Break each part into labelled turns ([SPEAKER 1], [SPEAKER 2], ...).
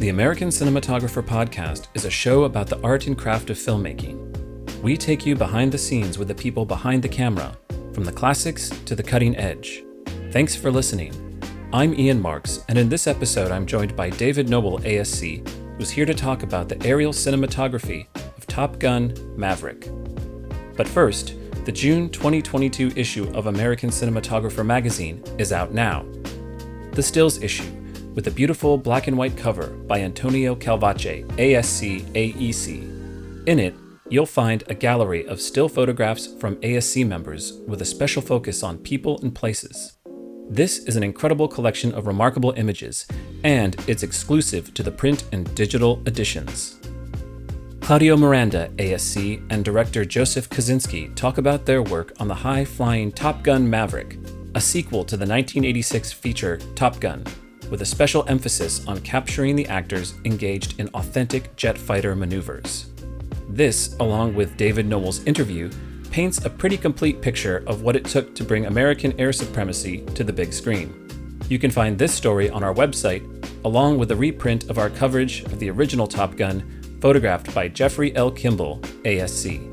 [SPEAKER 1] The American Cinematographer Podcast is a show about the art and craft of filmmaking. We take you behind the scenes with the people behind the camera, from the classics to the cutting edge. Thanks for listening. I'm Ian Marks, and in this episode, I'm joined by David Noble, ASC, who's here to talk about the aerial cinematography of Top Gun Maverick. But first, the June 2022 issue of American Cinematographer magazine is out now. The stills issue, with a beautiful black and white cover by Antonio Calvache, ASC AEC. In it, you'll find a gallery of still photographs from ASC members with a special focus on people and places. This is an incredible collection of remarkable images, and it's exclusive to the print and digital editions. Claudio Miranda, ASC, and director Joseph Kosinski talk about their work on the high flying Top Gun Maverick, a sequel to the 1986 feature Top Gun, with a special emphasis on capturing the actors engaged in authentic jet fighter maneuvers. This, along with David Noble's interview, paints a pretty complete picture of what it took to bring American air supremacy to the big screen. You can find this story on our website, along with a reprint of our coverage of the original Top Gun photographed by Jeffrey L. Kimball, ASC.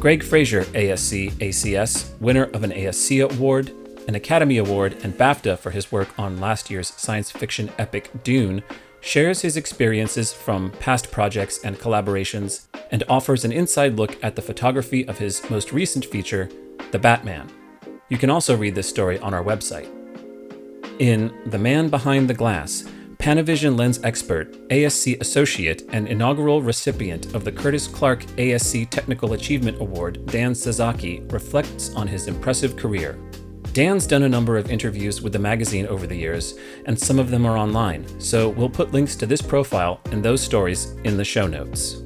[SPEAKER 1] Greig Fraser, ASC ACS, winner of an ASC Award, an Academy Award, and BAFTA for his work on last year's science fiction epic Dune, shares his experiences from past projects and collaborations, and offers an inside look at the photography of his most recent feature, The Batman. You can also read this story on our website. In The Man Behind the Glass, Panavision lens expert, ASC associate, and inaugural recipient of the Curtis Clark ASC Technical Achievement Award, Dan Sasaki, reflects on his impressive career. Dan's done a number of interviews with the magazine over the years, and some of them are online, so we'll put links to this profile and those stories in the show notes.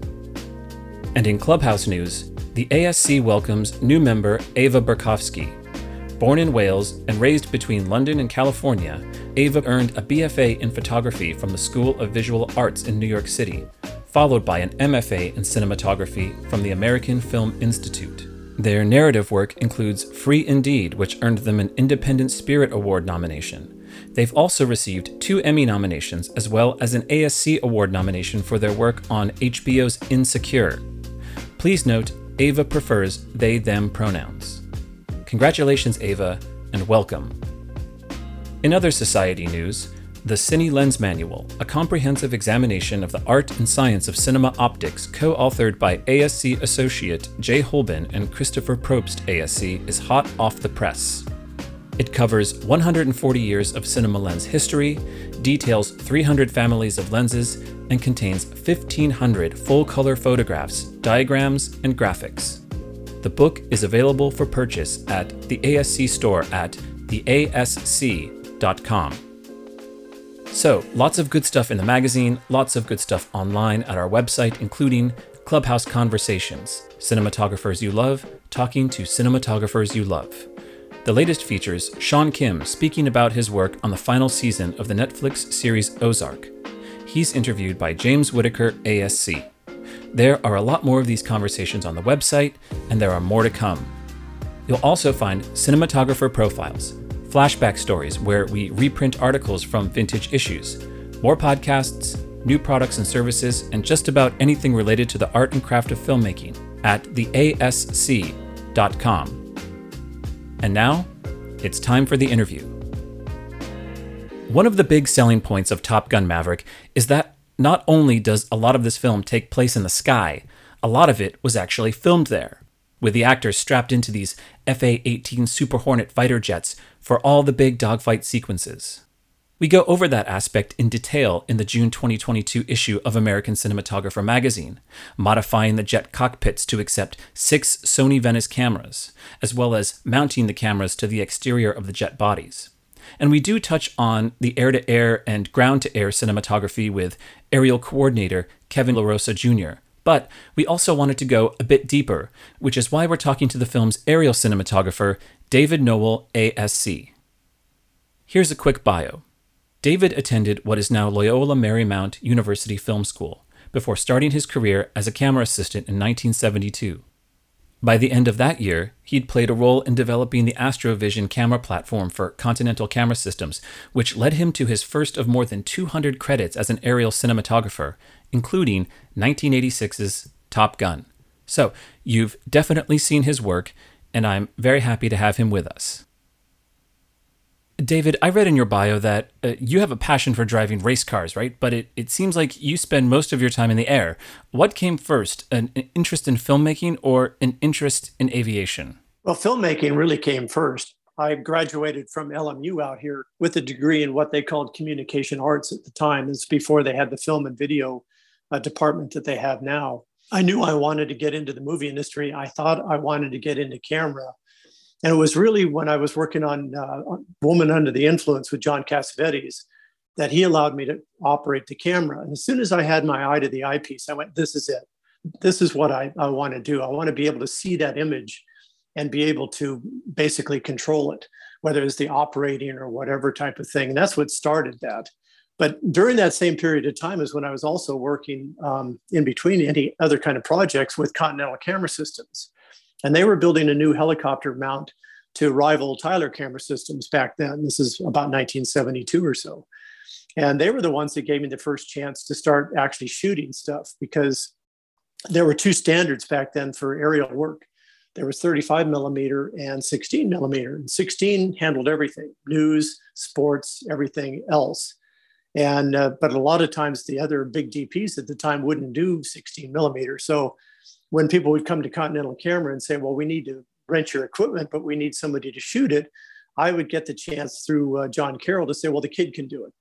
[SPEAKER 1] And in Clubhouse news, the ASC welcomes new member Ava Berkofsky, Born in Wales and raised between London and California, Ava earned a BFA in photography from the School of Visual Arts in New York City, followed by an MFA in cinematography from the American Film Institute. Their narrative work includes Free Indeed, which earned them an Independent Spirit Award nomination. They've also received two Emmy nominations as well as an ASC Award nomination for their work on HBO's Insecure. Please note, Ava prefers they them pronouns. Congratulations, Ava, and welcome. In other society news, the Cine Lens Manual, a comprehensive examination of the art and science of cinema optics, co authored by ASC associate Jay Holben and Christopher Probst, ASC, is hot off the press. It covers 140 years of cinema lens history, details 300 families of lenses, and contains 1,500 full color photographs, diagrams, and graphics. The book is available for purchase at the ASC store at theasc.com. So, lots of good stuff in the magazine, lots of good stuff online at our website, including Clubhouse Conversations, cinematographers you love, talking to cinematographers you love. The latest features Sean Kim speaking about his work on the final season of the Netflix series Ozark. He's interviewed by James Whitaker, ASC. There are a lot more of these conversations on the website, and there are more to come. You'll also find cinematographer profiles, flashback stories where we reprint articles from vintage issues, more podcasts, new products and services, and just about anything related to the art and craft of filmmaking at theasc.com. And now, it's time for the interview. One of the big selling points of Top Gun Maverick is that not only does a lot of this film take place in the sky, a lot of it was actually filmed there, with the actors strapped into these FA 18 Super Hornet fighter jets for all the big dogfight sequences. We go over that aspect in detail in the June 2022 issue of American Cinematographer magazine, modifying the jet cockpits to accept six Sony Venice cameras, as well as mounting the cameras to the exterior of the jet bodies. And we do touch on the air to air and ground to air cinematography with aerial coordinator Kevin LaRosa Jr. But we also wanted to go a bit deeper, which is why we're talking to the film's aerial cinematographer, David Noble, ASC. Here's a quick bio. David attended what is now Loyola Marymount University Film School before starting his career as a camera assistant in 1972. By the end of that year, he'd played a role in developing the Astrovision camera platform for Continental Camera Systems, which led him to his first of more than 200 credits as an aerial cinematographer, including 1986's Top Gun. So, you've definitely seen his work, and I'm very happy to have him with us. David, I read in your bio that uh, you have a passion for driving race cars, right? But it, it seems like you spend most of your time in the air. What came first, an, an interest in filmmaking or an interest in aviation?
[SPEAKER 2] Well, filmmaking really came first. I graduated from LMU out here with a degree in what they called communication arts at the time. It's before they had the film and video uh, department that they have now. I knew I wanted to get into the movie industry. I thought I wanted to get into camera. And it was really when I was working on uh, Woman Under the Influence with John Cassavetes that he allowed me to operate the camera. And as soon as I had my eye to the eyepiece, I went, this is it. This is what I, I want to do. I want to be able to see that image and be able to basically control it, whether it's the operating or whatever type of thing. And that's what started that. But during that same period of time is when I was also working um, in between any other kind of projects with Continental Camera Systems. And they were building a new helicopter mount to rival Tyler camera systems back then. This is about 1972 or so. And they were the ones that gave me the first chance to start actually shooting stuff because there were two standards back then for aerial work. There was 35 millimeter and 16 millimeter. And 16 handled everything news, sports, everything else. And uh, but a lot of times the other big DPs at the time wouldn't do 16 millimeter. So when people would come to Continental Camera and say, "Well, we need to rent your equipment, but we need somebody to shoot it," I would get the chance through uh, John Carroll to say, "Well, the kid can do it,"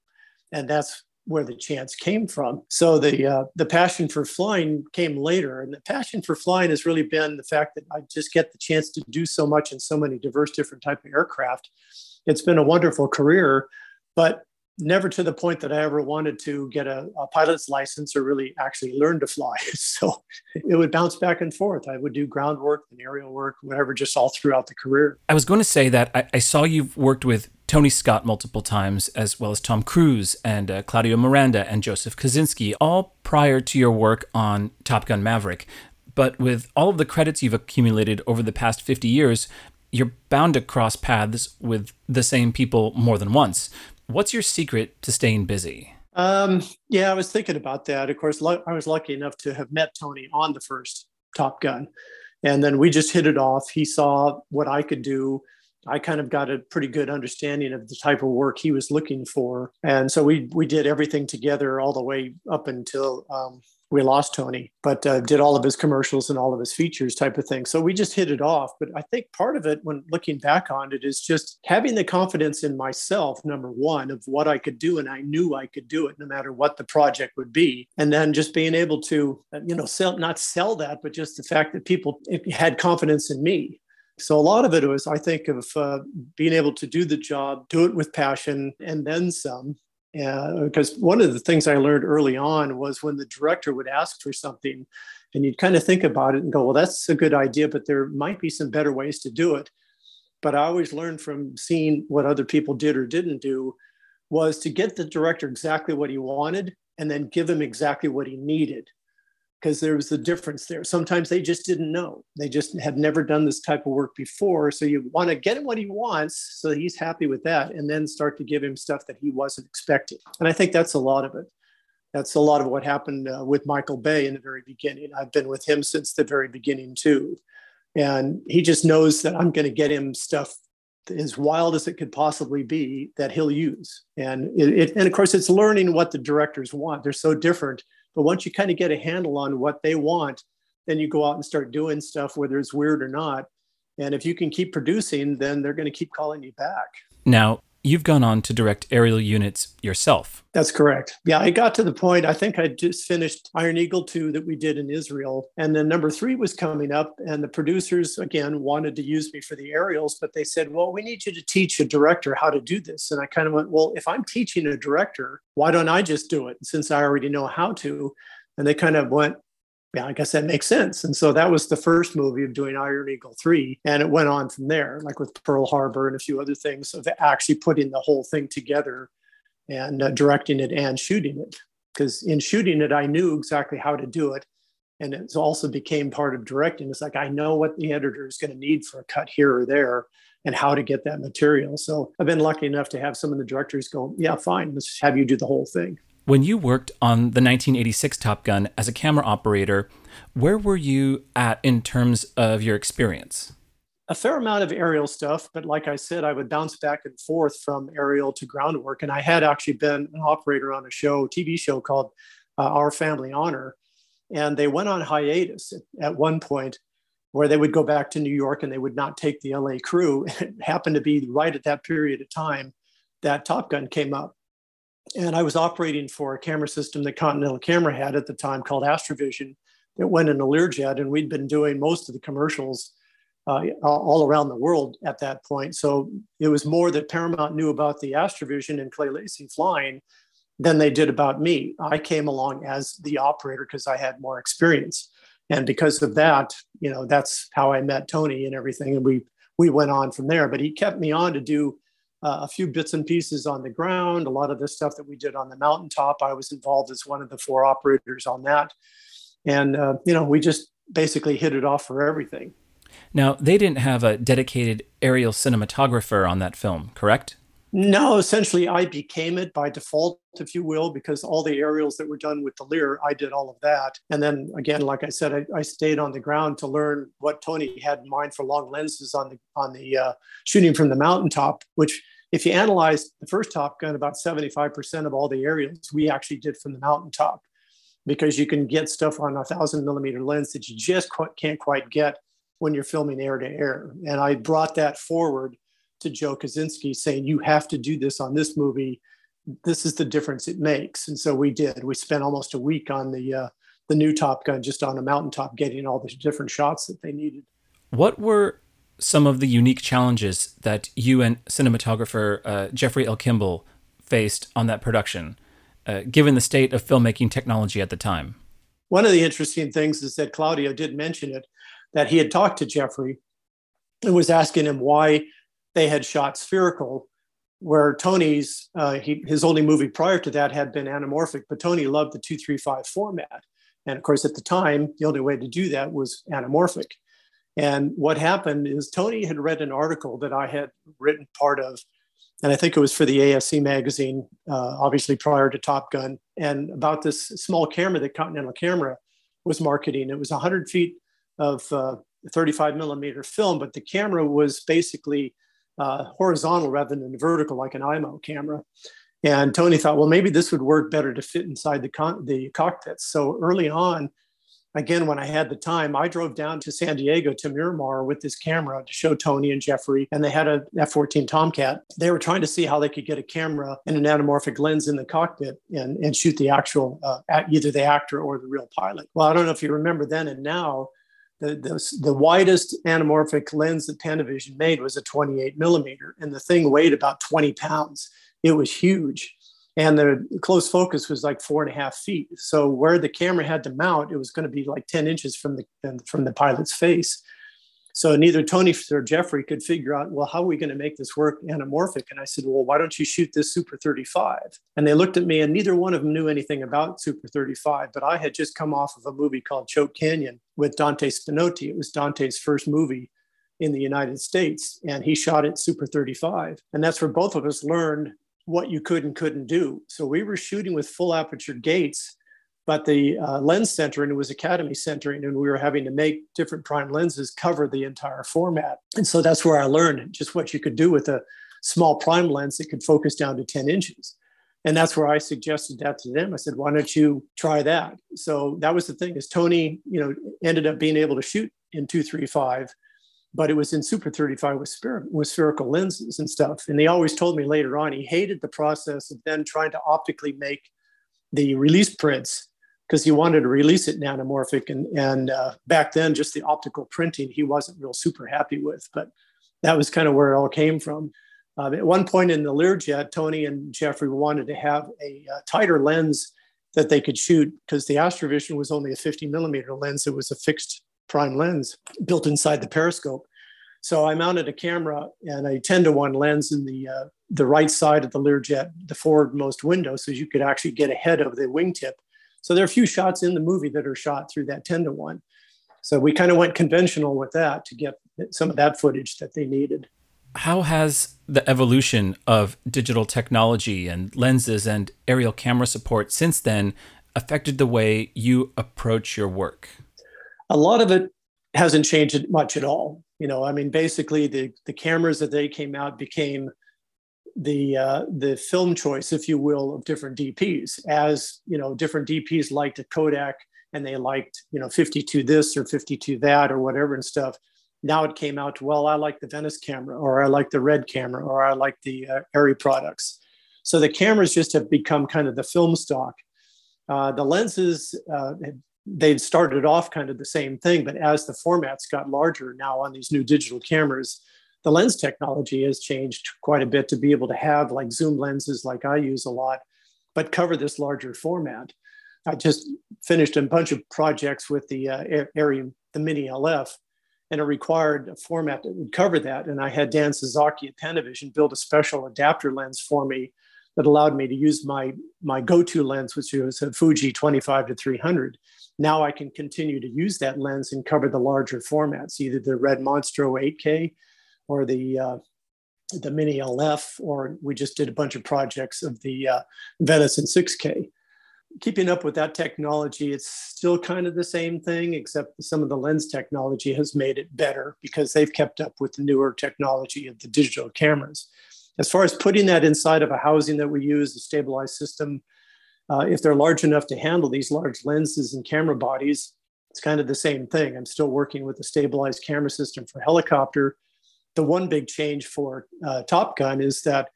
[SPEAKER 2] and that's where the chance came from. So the uh, the passion for flying came later, and the passion for flying has really been the fact that I just get the chance to do so much in so many diverse different type of aircraft. It's been a wonderful career, but never to the point that I ever wanted to get a, a, pilot's license or really actually learn to fly. So it would bounce back and forth. I would do ground work and aerial work, whatever, just all throughout the career.
[SPEAKER 1] I was going to say that I, I saw you've worked with Tony Scott multiple times, as well as Tom Cruise and uh, Claudio Miranda and Joseph Kosinski, all prior to your work on Top Gun Maverick. But with all of the credits you've accumulated over the past 50 years, you're bound to cross paths with the same people more than once. What's your secret to staying busy?
[SPEAKER 2] Um, yeah, I was thinking about that. Of course, lo- I was lucky enough to have met Tony on the first Top Gun. And then we just hit it off. He saw what I could do. I kind of got a pretty good understanding of the type of work he was looking for. And so we we did everything together all the way up until um, we lost Tony, but uh, did all of his commercials and all of his features type of thing. So we just hit it off. But I think part of it, when looking back on it, is just having the confidence in myself, number one, of what I could do. And I knew I could do it no matter what the project would be. And then just being able to, uh, you know, sell, not sell that, but just the fact that people had confidence in me. So a lot of it was, I think, of uh, being able to do the job, do it with passion, and then some, because one of the things I learned early on was when the director would ask for something, and you'd kind of think about it and go, "Well, that's a good idea, but there might be some better ways to do it." But I always learned from seeing what other people did or didn't do was to get the director exactly what he wanted and then give him exactly what he needed because there was a difference there. Sometimes they just didn't know. They just had never done this type of work before. So you want to get him what he wants so he's happy with that and then start to give him stuff that he wasn't expecting. And I think that's a lot of it. That's a lot of what happened uh, with Michael Bay in the very beginning. I've been with him since the very beginning too. And he just knows that I'm going to get him stuff as wild as it could possibly be that he'll use. And it, it and of course it's learning what the directors want. They're so different but once you kind of get a handle on what they want, then you go out and start doing stuff, whether it's weird or not. And if you can keep producing, then they're going to keep calling you back.
[SPEAKER 1] Now, You've gone on to direct aerial units yourself.
[SPEAKER 2] That's correct. Yeah, I got to the point, I think I just finished Iron Eagle 2 that we did in Israel. And then number three was coming up. And the producers, again, wanted to use me for the aerials, but they said, well, we need you to teach a director how to do this. And I kind of went, well, if I'm teaching a director, why don't I just do it since I already know how to? And they kind of went, yeah, I guess that makes sense. And so that was the first movie of doing Iron Eagle 3. And it went on from there, like with Pearl Harbor and a few other things of actually putting the whole thing together and uh, directing it and shooting it. Because in shooting it, I knew exactly how to do it. and it also became part of directing. It's like I know what the editor is going to need for a cut here or there, and how to get that material. So I've been lucky enough to have some of the directors go, "Yeah, fine, let's have you do the whole thing."
[SPEAKER 1] When you worked on the 1986 Top Gun as a camera operator, where were you at in terms of your experience?
[SPEAKER 2] A fair amount of aerial stuff, but like I said, I would bounce back and forth from aerial to groundwork. And I had actually been an operator on a show, TV show called uh, Our Family Honor. And they went on hiatus at, at one point where they would go back to New York and they would not take the LA crew. It happened to be right at that period of time that Top Gun came up. And I was operating for a camera system that Continental Camera had at the time called Astrovision that went in a Learjet. And we'd been doing most of the commercials uh, all around the world at that point. So it was more that Paramount knew about the Astrovision and Clay Lacy flying than they did about me. I came along as the operator because I had more experience. And because of that, you know, that's how I met Tony and everything. And we we went on from there. But he kept me on to do uh, a few bits and pieces on the ground. A lot of the stuff that we did on the mountaintop, I was involved as one of the four operators on that. And, uh, you know, we just basically hit it off for everything.
[SPEAKER 1] Now, they didn't have a dedicated aerial cinematographer on that film, correct?
[SPEAKER 2] No, essentially, I became it by default, if you will, because all the aerials that were done with the Lear, I did all of that. And then again, like I said, I, I stayed on the ground to learn what Tony had in mind for long lenses on the on the uh, shooting from the mountaintop. Which, if you analyze the first Top Gun, about seventy five percent of all the aerials we actually did from the mountaintop, because you can get stuff on a thousand millimeter lens that you just can't quite get when you're filming air to air. And I brought that forward to Joe Kosinski saying, you have to do this on this movie. This is the difference it makes. And so we did. We spent almost a week on the uh, the new Top Gun, just on a mountaintop, getting all the different shots that they needed.
[SPEAKER 1] What were some of the unique challenges that you and cinematographer uh, Jeffrey L. Kimball faced on that production, uh, given the state of filmmaking technology at the time?
[SPEAKER 2] One of the interesting things is that Claudio did mention it, that he had talked to Jeffrey and was asking him why they had shot spherical, where Tony's uh, he, his only movie prior to that had been anamorphic, but Tony loved the two three five format, and of course at the time the only way to do that was anamorphic. And what happened is Tony had read an article that I had written part of, and I think it was for the ASC magazine, uh, obviously prior to Top Gun, and about this small camera that Continental Camera was marketing. It was 100 feet of uh, 35 millimeter film, but the camera was basically uh, horizontal rather than vertical, like an Eyemo camera. And Tony thought, well, maybe this would work better to fit inside the, con- the cockpits. So early on, again, when I had the time, I drove down to San Diego to Miramar with this camera to show Tony and Jeffrey. And they had a F 14 Tomcat. They were trying to see how they could get a camera and an anamorphic lens in the cockpit and, and shoot the actual, uh, either the actor or the real pilot. Well, I don't know if you remember then and now, the, the, the widest anamorphic lens that Panavision made was a 28 millimeter, and the thing weighed about 20 pounds. It was huge. And the close focus was like four and a half feet. So where the camera had to mount, it was going to be like 10 inches from the from the pilot's face. So neither Tony or Jeffrey could figure out, well, how are we going to make this work anamorphic? And I said, well, why don't you shoot this Super 35? And they looked at me, and neither one of them knew anything about Super 35. But I had just come off of a movie called Choke Canyon with Dante Spinotti. It was Dante's first movie in the United States, and he shot it Super 35. And that's where both of us learned what you could and couldn't do. So we were shooting with full aperture gates but the uh, lens centering was academy centering and we were having to make different prime lenses cover the entire format. And so that's where i learned just what you could do with a small prime lens that could focus down to 10 inches. And that's where i suggested that to them. I said why don't you try that? So that was the thing is tony you know ended up being able to shoot in 235 but it was in super 35 with, with spherical lenses and stuff and he always told me later on he hated the process of then trying to optically make the release prints because he wanted to release it in anamorphic. And, and uh, back then, just the optical printing, he wasn't real super happy with. But that was kind of where it all came from. Uh, at one point in the Learjet, Tony and Jeffrey wanted to have a, a tighter lens that they could shoot because the Astrovision was only a 50 millimeter lens. It was a fixed prime lens built inside the periscope. So I mounted a camera and a 10 to 1 lens in the uh, the right side of the Learjet, the forwardmost window, so you could actually get ahead of the wingtip So there are a few shots in the movie that are shot through that 10 to 1. So we kind of went conventional with that to get some of that footage that they needed.
[SPEAKER 1] How has the evolution of digital technology and lenses and aerial camera support since then affected the way you approach your work?
[SPEAKER 2] A lot of it hasn't changed much at all. You know, I mean, basically the the cameras that they came out became the uh, the film choice, if you will, of different DPs. As you know, different DPs liked a Kodak and they liked you know 52 this or 52 that or whatever and stuff. Now it came out. Well, I like the Venice camera, or I like the Red camera, or I like the uh, Arri products. So the cameras just have become kind of the film stock. Uh, the lenses uh, they've started off kind of the same thing, but as the formats got larger now on these new digital cameras, the lens technology has changed quite a bit to be able to have like zoom lenses, like I use a lot, but cover this larger format. I just finished a bunch of projects with the uh, Arri, the Mini LF, and it required a format that would cover that. And I had Dan Sasaki at Panavision build a special adapter lens for me that allowed me to use my my go-to lens, which was a Fuji 25 to 300. Now I can continue to use that lens and cover the larger formats, either the Red Monstro 8K or the uh, the Mini LF, or we just did a bunch of projects of the uh, Venice in 6K. Keeping up with that technology, it's still kind of the same thing, except some of the lens technology has made it better because they've kept up with the newer technology of the digital cameras. As far as putting that inside of a housing that we use, the stabilized system, uh, if they're large enough to handle these large lenses and camera bodies, it's kind of the same thing. I'm still working with a stabilized camera system for helicopter. The one big change for uh, Top Gun is that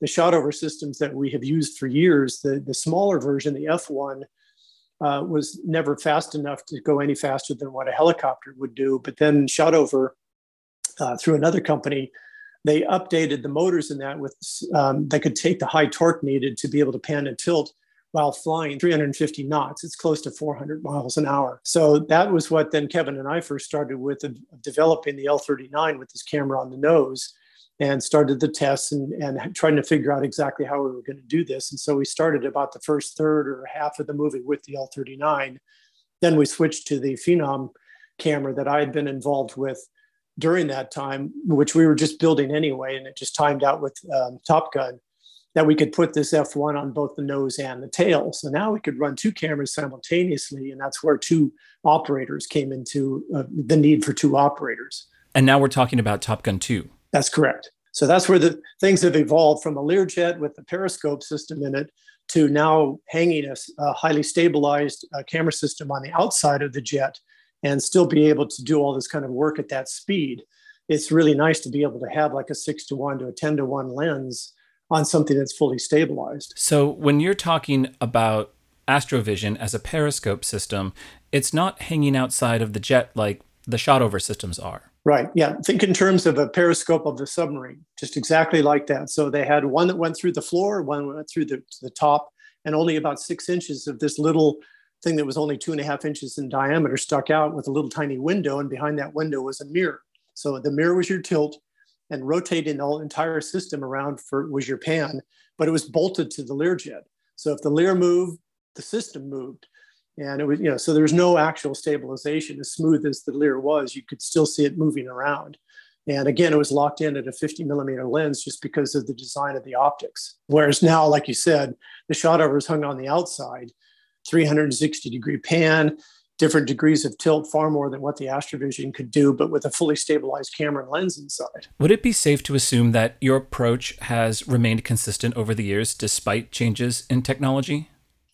[SPEAKER 2] the Shotover systems that we have used for years, the, the smaller version, the F1, uh, was never fast enough to go any faster than what a helicopter would do. But then Shotover uh, through another company they updated the motors in that with um, they could take the high torque needed to be able to pan and tilt while flying 350 knots. It's close to 400 miles an hour. So that was what then Kevin and I first started with developing the L39 with this camera on the nose and started the tests and, and trying to figure out exactly how we were going to do this. And so we started about the first third or half of the movie with the L39. Then we switched to the Phenom camera that I had been involved with during that time, which we were just building anyway, and it just timed out with um, Top Gun, that we could put this F1 on both the nose and the tail. So now we could run two cameras simultaneously, and that's where two operators came into uh, the need for two operators.
[SPEAKER 1] And now we're talking about Top Gun 2.
[SPEAKER 2] That's correct. So that's where the things have evolved from a Learjet with the periscope system in it to now hanging a, a highly stabilized uh, camera system on the outside of the jet and still be able to do all this kind of work at that speed. It's really nice to be able to have like a six to one to a 10 to one lens on something that's fully stabilized.
[SPEAKER 1] So when you're talking about Astrovision as a periscope system, it's not hanging outside of the jet like the Shotover systems are.
[SPEAKER 2] Right. Yeah. Think in terms of a periscope of the submarine, just exactly like that. So they had one that went through the floor, one went through the, the top, and only about six inches of this little thing that was only two and a half inches in diameter stuck out with a little tiny window, and behind that window was a mirror. So the mirror was your tilt, and rotating the whole entire system around for was your pan, but it was bolted to the Learjet. So if the Lear moved, the system moved. And it was, you know, so there was no actual stabilization. As smooth as the Lear was, you could still see it moving around. And again, it was locked in at a 50 millimeter lens just because of the design of the optics. Whereas now, like you said, the Shotover is hung on the outside 360 degree pan, different degrees of tilt, far more than what the Astrovision could do, but with a fully stabilized camera and lens inside.
[SPEAKER 1] Would it be safe to assume that your approach has remained consistent over the years despite changes in technology?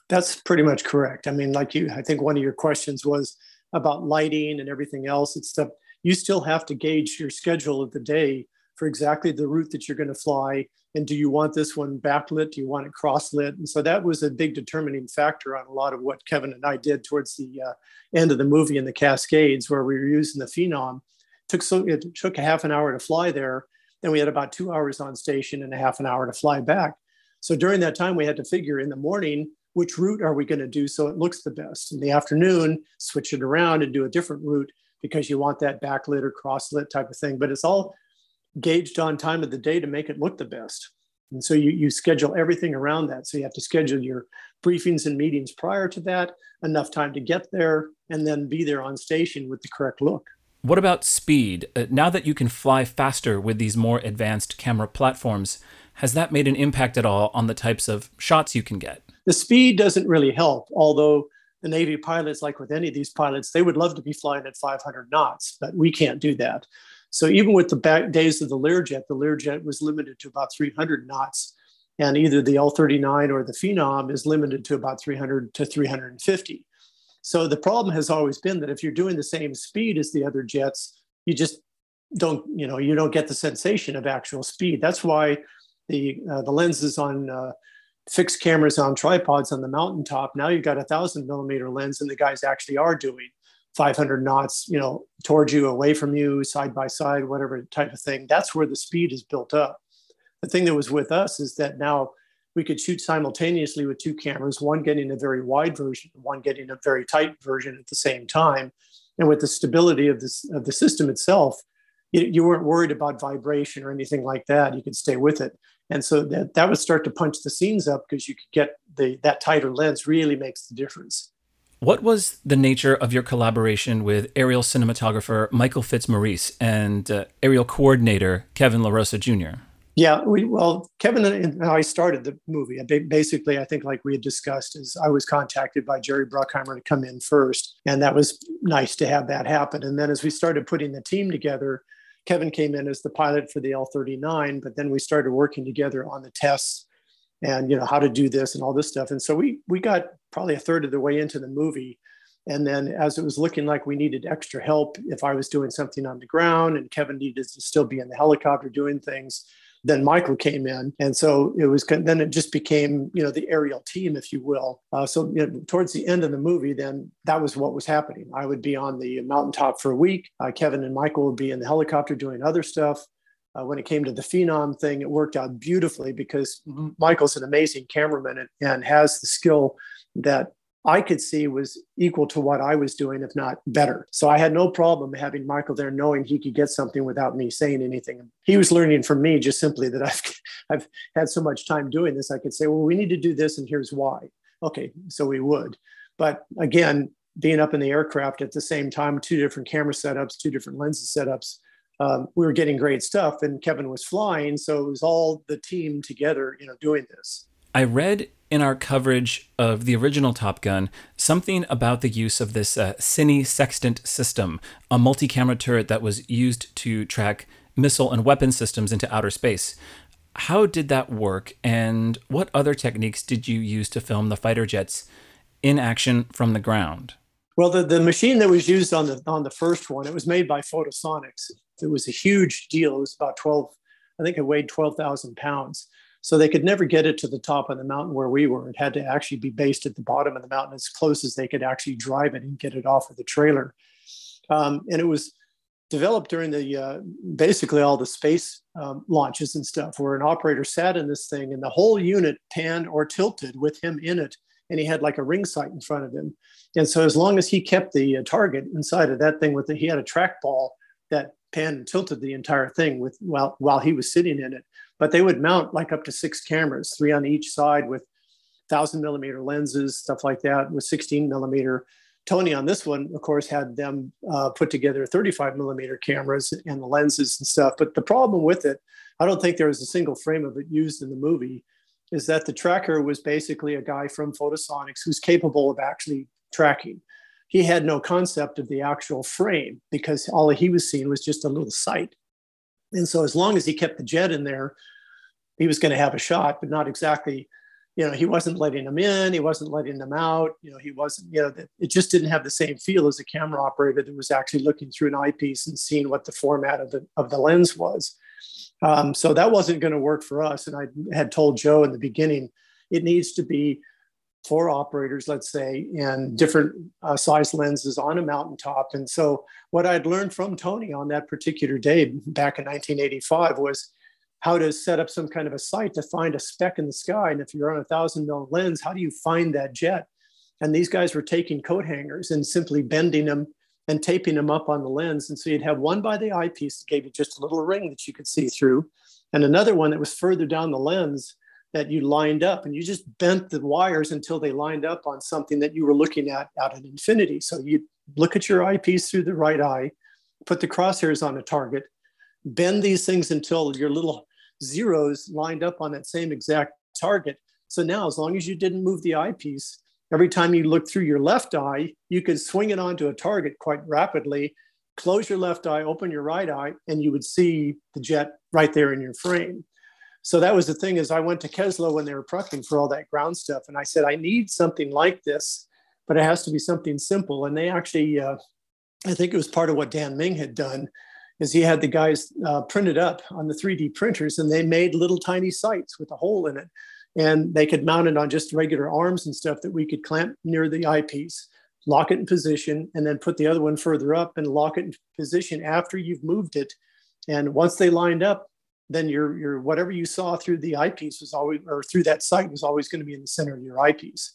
[SPEAKER 2] That's pretty much correct. I mean, like you, I think one of your questions was about lighting and everything else. It's stuff you still have to gauge your schedule of the day for exactly the route that you're going to fly and do you want this one backlit? Do you want it crosslit? And so that was a big determining factor on a lot of what kevin and i did towards the uh, end of the movie in the cascades where we were using the phenom. It took so it took a half an hour to fly there then we had about two hours on station and a half an hour to fly back. So during that time we had to figure in the morning which route are we going to do so it looks the best? In the afternoon switch it around and do a different route because you want that backlit or crosslit type of thing. But it's all gauged on time of the day to make it look the best. And so you, you schedule everything around that. So you have to schedule your briefings and meetings prior to that, enough time to get there, and then be there on station with the correct look.
[SPEAKER 1] What about speed? Uh, now that you can fly faster with these more advanced camera platforms, has that made an impact at all on the types of shots you can get?
[SPEAKER 2] The speed doesn't really help, although the Navy pilots, like with any of these pilots, they would love to be flying at 500 knots, but we can't do that. So even with the back days of the Learjet, the Learjet was limited to about 300 knots, and either the L39 or the Phenom is limited to about 300 to 350. So the problem has always been that if you're doing the same speed as the other jets, you just don't, you know, you don't get the sensation of actual speed. That's why the uh, the lenses on uh, fixed cameras on tripods on the mountaintop. Now you've got a thousand millimeter lens, and the guys actually are doing 500 knots, you know, towards you, away from you, side by side, whatever type of thing. That's where the speed is built up. The thing that was with us is that now we could shoot simultaneously with two cameras, one getting a very wide version, one getting a very tight version at the same time. And with the stability of, this, of the system itself, you, you weren't worried about vibration or anything like that. You could stay with it. And so that, that would start to punch the scenes up because you could get the that tighter lens really makes the difference.
[SPEAKER 1] What was the nature of your collaboration with aerial cinematographer Michael Fitzmaurice and uh, aerial coordinator Kevin LaRosa Jr.?
[SPEAKER 2] Yeah, we, well, Kevin and I started the movie. Basically, I think, like we had discussed, is I was contacted by Jerry Bruckheimer to come in first, and that was nice to have that happen. And then as we started putting the team together, Kevin came in as the pilot for the L39, but then we started working together on the tests and you know how to do this and all this stuff. And so we we got probably a third of the way into the movie. And then as it was looking like we needed extra help, if I was doing something on the ground and Kevin needed to still be in the helicopter doing things, then Michael came in, and so it was. Then it just became, you know, the aerial team, if you will. Uh, so you know, towards the end of the movie, then that was what was happening. I would be on the mountaintop for a week. Uh, Kevin and Michael would be in the helicopter doing other stuff. Uh, when it came to the phenom thing, it worked out beautifully because Michael's an amazing cameraman and, and has the skill that I could see was equal to what I was doing, if not better. So I had no problem having Michael there, knowing he could get something without me saying anything. He was learning from me just simply that I've I've had so much time doing this. I could say, well, we need to do this, and here's why. Okay, so we would. But again, being up in the aircraft at the same time, two different camera setups, two different lenses setups. Um, we were getting great stuff, and Kevin was flying, so it was all the team together, you know, doing this.
[SPEAKER 1] I read in our coverage of the original Top Gun something about the use of this uh, Cine Sextant system, a multi camera turret that was used to track missile and weapon systems into outer space. How did that work, and what other techniques did you use to film the fighter jets in action from the ground?
[SPEAKER 2] Well, the, the machine that was used on the on the first one, it was made by Photosonics. It was a huge deal. It was about 12, I think it weighed 12,000 pounds. So they could never get it to the top of the mountain where we were. It had to actually be based at the bottom of the mountain as close as they could actually drive it and get it off of the trailer. Um, and it was developed during the uh, basically all the space um, launches and stuff, where an operator sat in this thing and the whole unit panned or tilted with him in it, and he had like a ring sight in front of him. And so as long as he kept the uh, target inside of that thing with the, he had a trackball that panned and tilted the entire thing with while while he was sitting in it but they would mount like up to six cameras, three on each side with thousand millimeter lenses, stuff like that, with 16 millimeter. Tony on this one, of course, had them uh, put together 35 millimeter cameras and the lenses and stuff. But the problem with it, I don't think there was a single frame of it used in the movie, is that the tracker was basically a guy from Photosonics who's capable of actually tracking. He had no concept of the actual frame because all he was seeing was just a little sight. And so as long as he kept the jet in there, he was going to have a shot, but not exactly, you know, he wasn't letting them in, he wasn't letting them out, you know, he wasn't, you know, it just didn't have the same feel as a camera operator that was actually looking through an eyepiece and seeing what the format of the, of the lens was. Um, so that wasn't going to work for us. And I had told Joe in the beginning, it needs to be four operators, let's say, in different uh, size lenses on a mountaintop. And so, what I'd learned from Tony on that particular day back in 1985 was how to set up some kind of a sight to find a speck in the sky. And if you're on a thousand mil lens, how do you find that jet? And these guys were taking coat hangers and simply bending them and taping them up on the lens. And so you'd have one by the eyepiece that gave you just a little ring that you could see through, and another one that was further down the lens that you lined up and you just bent the wires until they lined up on something that you were looking at out at infinity. So you look at your eyepiece through the right eye, put the crosshairs on a target, bend these things until your little zeros lined up on that same exact target. So now, as long as you didn't move the eyepiece, every time you look through your left eye, you could swing it onto a target quite rapidly, close your left eye, open your right eye, and you would see the jet right there in your frame. So that was the thing is I went to Keslow when they were prepping for all that ground stuff. And I said, I need something like this, but it has to be something simple. And they actually, uh, I think it was part of what Dan Ming had done is he had the guys uh, printed up on the 3D printers and they made little tiny sights with a hole in it. And they could mount it on just regular arms and stuff that we could clamp near the eyepiece, lock it in position, and then put the other one further up and lock it in position after you've moved it. And once they lined up, then your your whatever you saw through the eyepiece was always or through that sight was always going to be in the center of your eyepiece.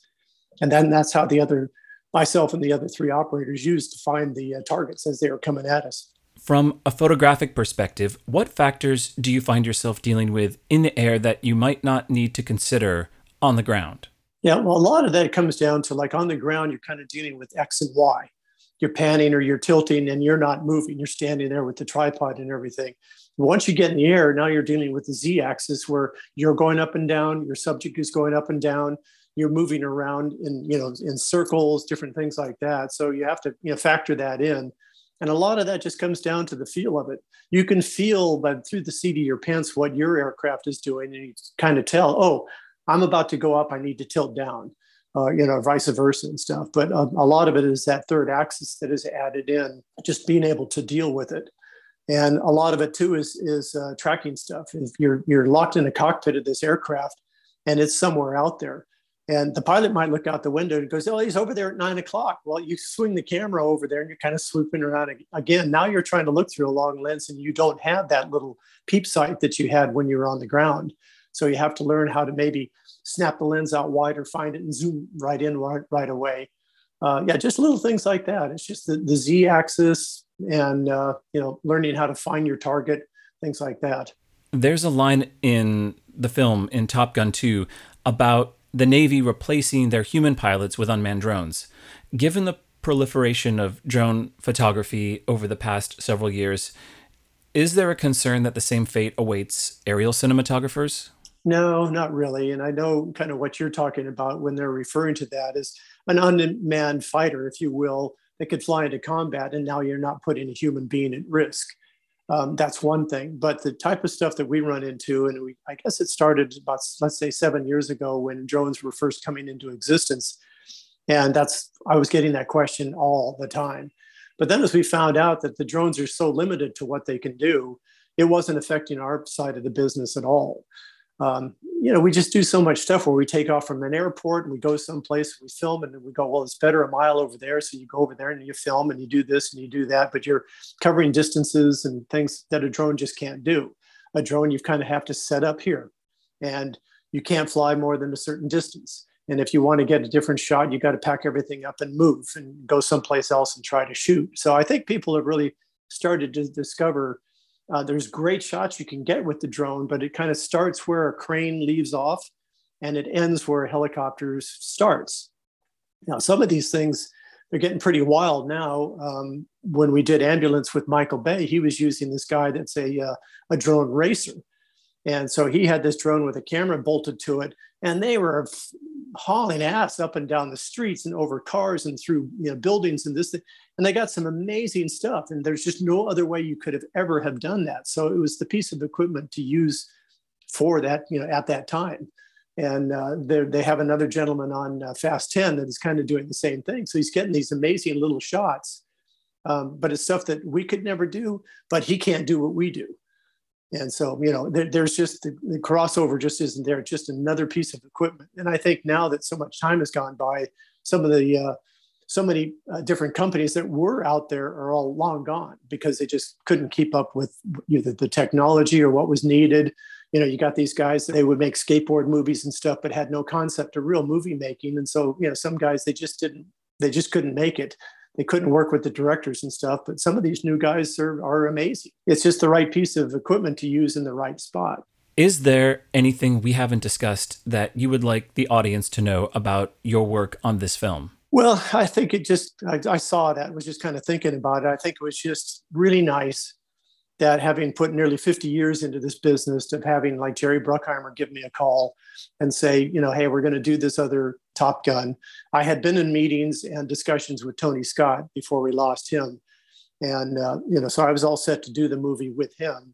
[SPEAKER 2] And then that's how the other myself and the other three operators used to find the uh, targets as they were coming at us.
[SPEAKER 1] From a photographic perspective, what factors do you find yourself dealing with in the air that you might not need to consider on the ground?
[SPEAKER 2] Yeah, well, a lot of that comes down to like on the ground, you're kind of dealing with X and Y. You're panning or you're tilting and you're not moving. You're standing there with the tripod and everything. Once you get in the air, now you're dealing with the Z axis where you're going up and down, your subject is going up and down, you're moving around in, you know, in circles, different things like that. So you have to, you know, factor that in. And a lot of that just comes down to the feel of it. You can feel by through the seat of your pants what your aircraft is doing, and you kind of tell, oh, I'm about to go up. I need to tilt down, uh, you know, vice versa and stuff. But uh, a lot of it is that third axis that is added in, just being able to deal with it. And a lot of it too is is uh, tracking stuff. If you're you're locked in a cockpit of this aircraft, and it's somewhere out there, and the pilot might look out the window and goes, Oh, he's over there at nine o'clock. Well, you swing the camera over there and you're kind of swooping around again. Now you're trying to look through a long lens and you don't have that little peep sight that you had when you were on the ground. So you have to learn how to maybe snap the lens out wider, find it and zoom right in right, right away. Uh, yeah, just little things like that. It's just the, the Z axis and, uh, you know, learning how to find your target, things like that.
[SPEAKER 1] There's a line in the film in Top Gun 2 about the Navy replacing their human pilots with unmanned drones. Given the proliferation of drone photography over the past several years, is there a concern that the same fate awaits aerial cinematographers?
[SPEAKER 2] No, not really. And I know kind of what you're talking about when they're referring to that is an unmanned fighter, if you will, that could fly into combat, and now you're not putting a human being at risk. Um, that's one thing. But the type of stuff that we run into, and we, I guess it started about, let's say, seven years ago when drones were first coming into existence. And that's, I was getting that question all the time. But then as we found out that the drones are so limited to what they can do, it wasn't affecting our side of the business at all um, you know, we just do so much stuff where we take off from an airport and we go someplace, and we film, and then we go, well, it's better a mile over there. So you go over there and you film and you do this and you do that, but you're covering distances and things that a drone just can't do. A drone, you kind of have to set up here and you can't fly more than a certain distance. And if you want to get a different shot, you got to pack everything up and move and go someplace else and try to shoot. So I think people have really started to discover uh, there's great shots you can get with the drone, but it kind of starts where a crane leaves off and it ends where a helicopter starts. Now, some of these things, they're getting pretty wild now. Um, when we did ambulance with Michael Bay, he was using this guy that's a, uh, a drone racer. And so he had this drone with a camera bolted to it, and they were hauling ass up and down the streets and over cars and through you know, buildings and this thing. And they got some amazing stuff. And there's just no other way you could have ever have done that. So it was the piece of equipment to use for that, you know, at that time. And uh, they have another gentleman on uh, Fast 10 that is kind of doing the same thing. So he's getting these amazing little shots, um, but it's stuff that we could never do, but he can't do what we do. And so, you know, there, there's just the, the, crossover just isn't there. Just another piece of equipment. And I think now that so much time has gone by, some of the uh, so many uh, different companies that were out there are all long gone because they just couldn't keep up with either the technology or what was needed. You know, you got these guys that they would make skateboard movies and stuff, but had no concept of real movie making. And so, you know, some guys they just didn't, they just couldn't make it. They couldn't work with the directors and stuff. But some of these new guys are, are amazing. It's just the right piece of equipment to use in the right spot.
[SPEAKER 1] Is there anything we haven't discussed that you would like the audience to know about your work on this film?
[SPEAKER 2] Well, I think it just, I, I saw that, was just kind of thinking about it. I think it was just really nice that having put nearly 50 years into this business of having like Jerry Bruckheimer give me a call and say, you know, hey, we're going to do this other Top Gun. I had been in meetings and discussions with Tony Scott before we lost him. And, uh, you know, so I was all set to do the movie with him.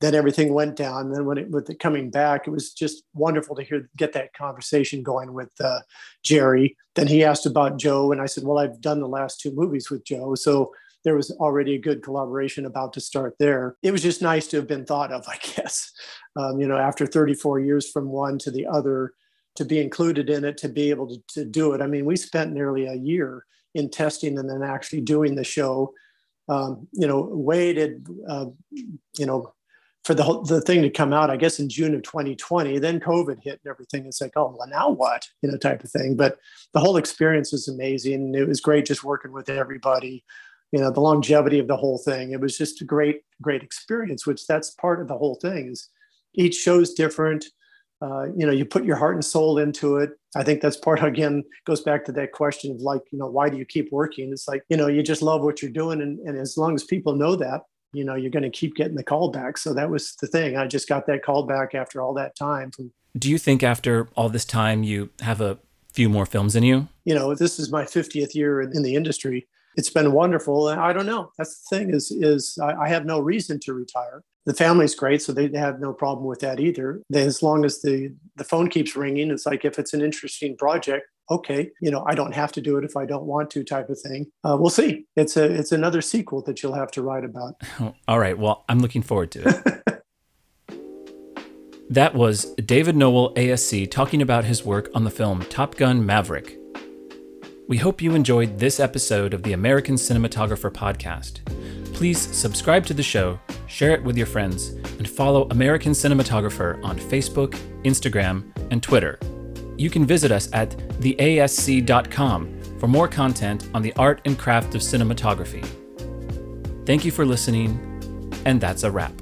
[SPEAKER 2] Then everything went down. And then when it, with it coming back, it was just wonderful to hear, get that conversation going with uh, Jerry. Then he asked about Joe. And I said, well, I've done the last two movies with Joe. So there was already a good collaboration about to start there. It was just nice to have been thought of, I guess. Um, you know, after 34 years from one to the other, to be included in it, to be able to, to do it. I mean, we spent nearly a year in testing and then actually doing the show. Um, you know, waited, uh, you know, for the whole, the thing to come out, I guess in June of 2020. Then COVID hit and everything. It's like, oh, well, now what? You know, type of thing. But the whole experience was amazing. It was great just working with everybody you know the longevity of the whole thing. It was just a great great experience which that's part of the whole thing is each show's different. Uh, you know you put your heart and soul into it. I think that's part again goes back to that question of like you know why do you keep working? It's like you know you just love what you're doing and, and as long as people know that you know you're going to keep getting the call back. So that was the thing. I just got that call back after all that time from
[SPEAKER 1] do you think after all this time you have a few more films in you?
[SPEAKER 2] You know this is my 50th year in, in the industry it's been wonderful. I don't know. That's the thing is is I, have no reason to retire. The family's great, so they have no problem with that either. They, as long as the the phone keeps ringing, it's like if it's an interesting project, okay, you know, I don't have to do it if I don't want to, type of thing. Uh, we'll see. It's a it's another sequel that you'll have to write about.
[SPEAKER 1] All right. Well, I'm looking forward to it. that was David Nowell, ASC, talking about his work on the film Top Gun Maverick. We hope you enjoyed this episode of the American Cinematographer Podcast. Please subscribe to the show, share it with your friends, and follow American Cinematographer on Facebook, Instagram, and Twitter. You can visit us at theasc.com for more content on the art and craft of cinematography. Thank you for listening, and that's a wrap.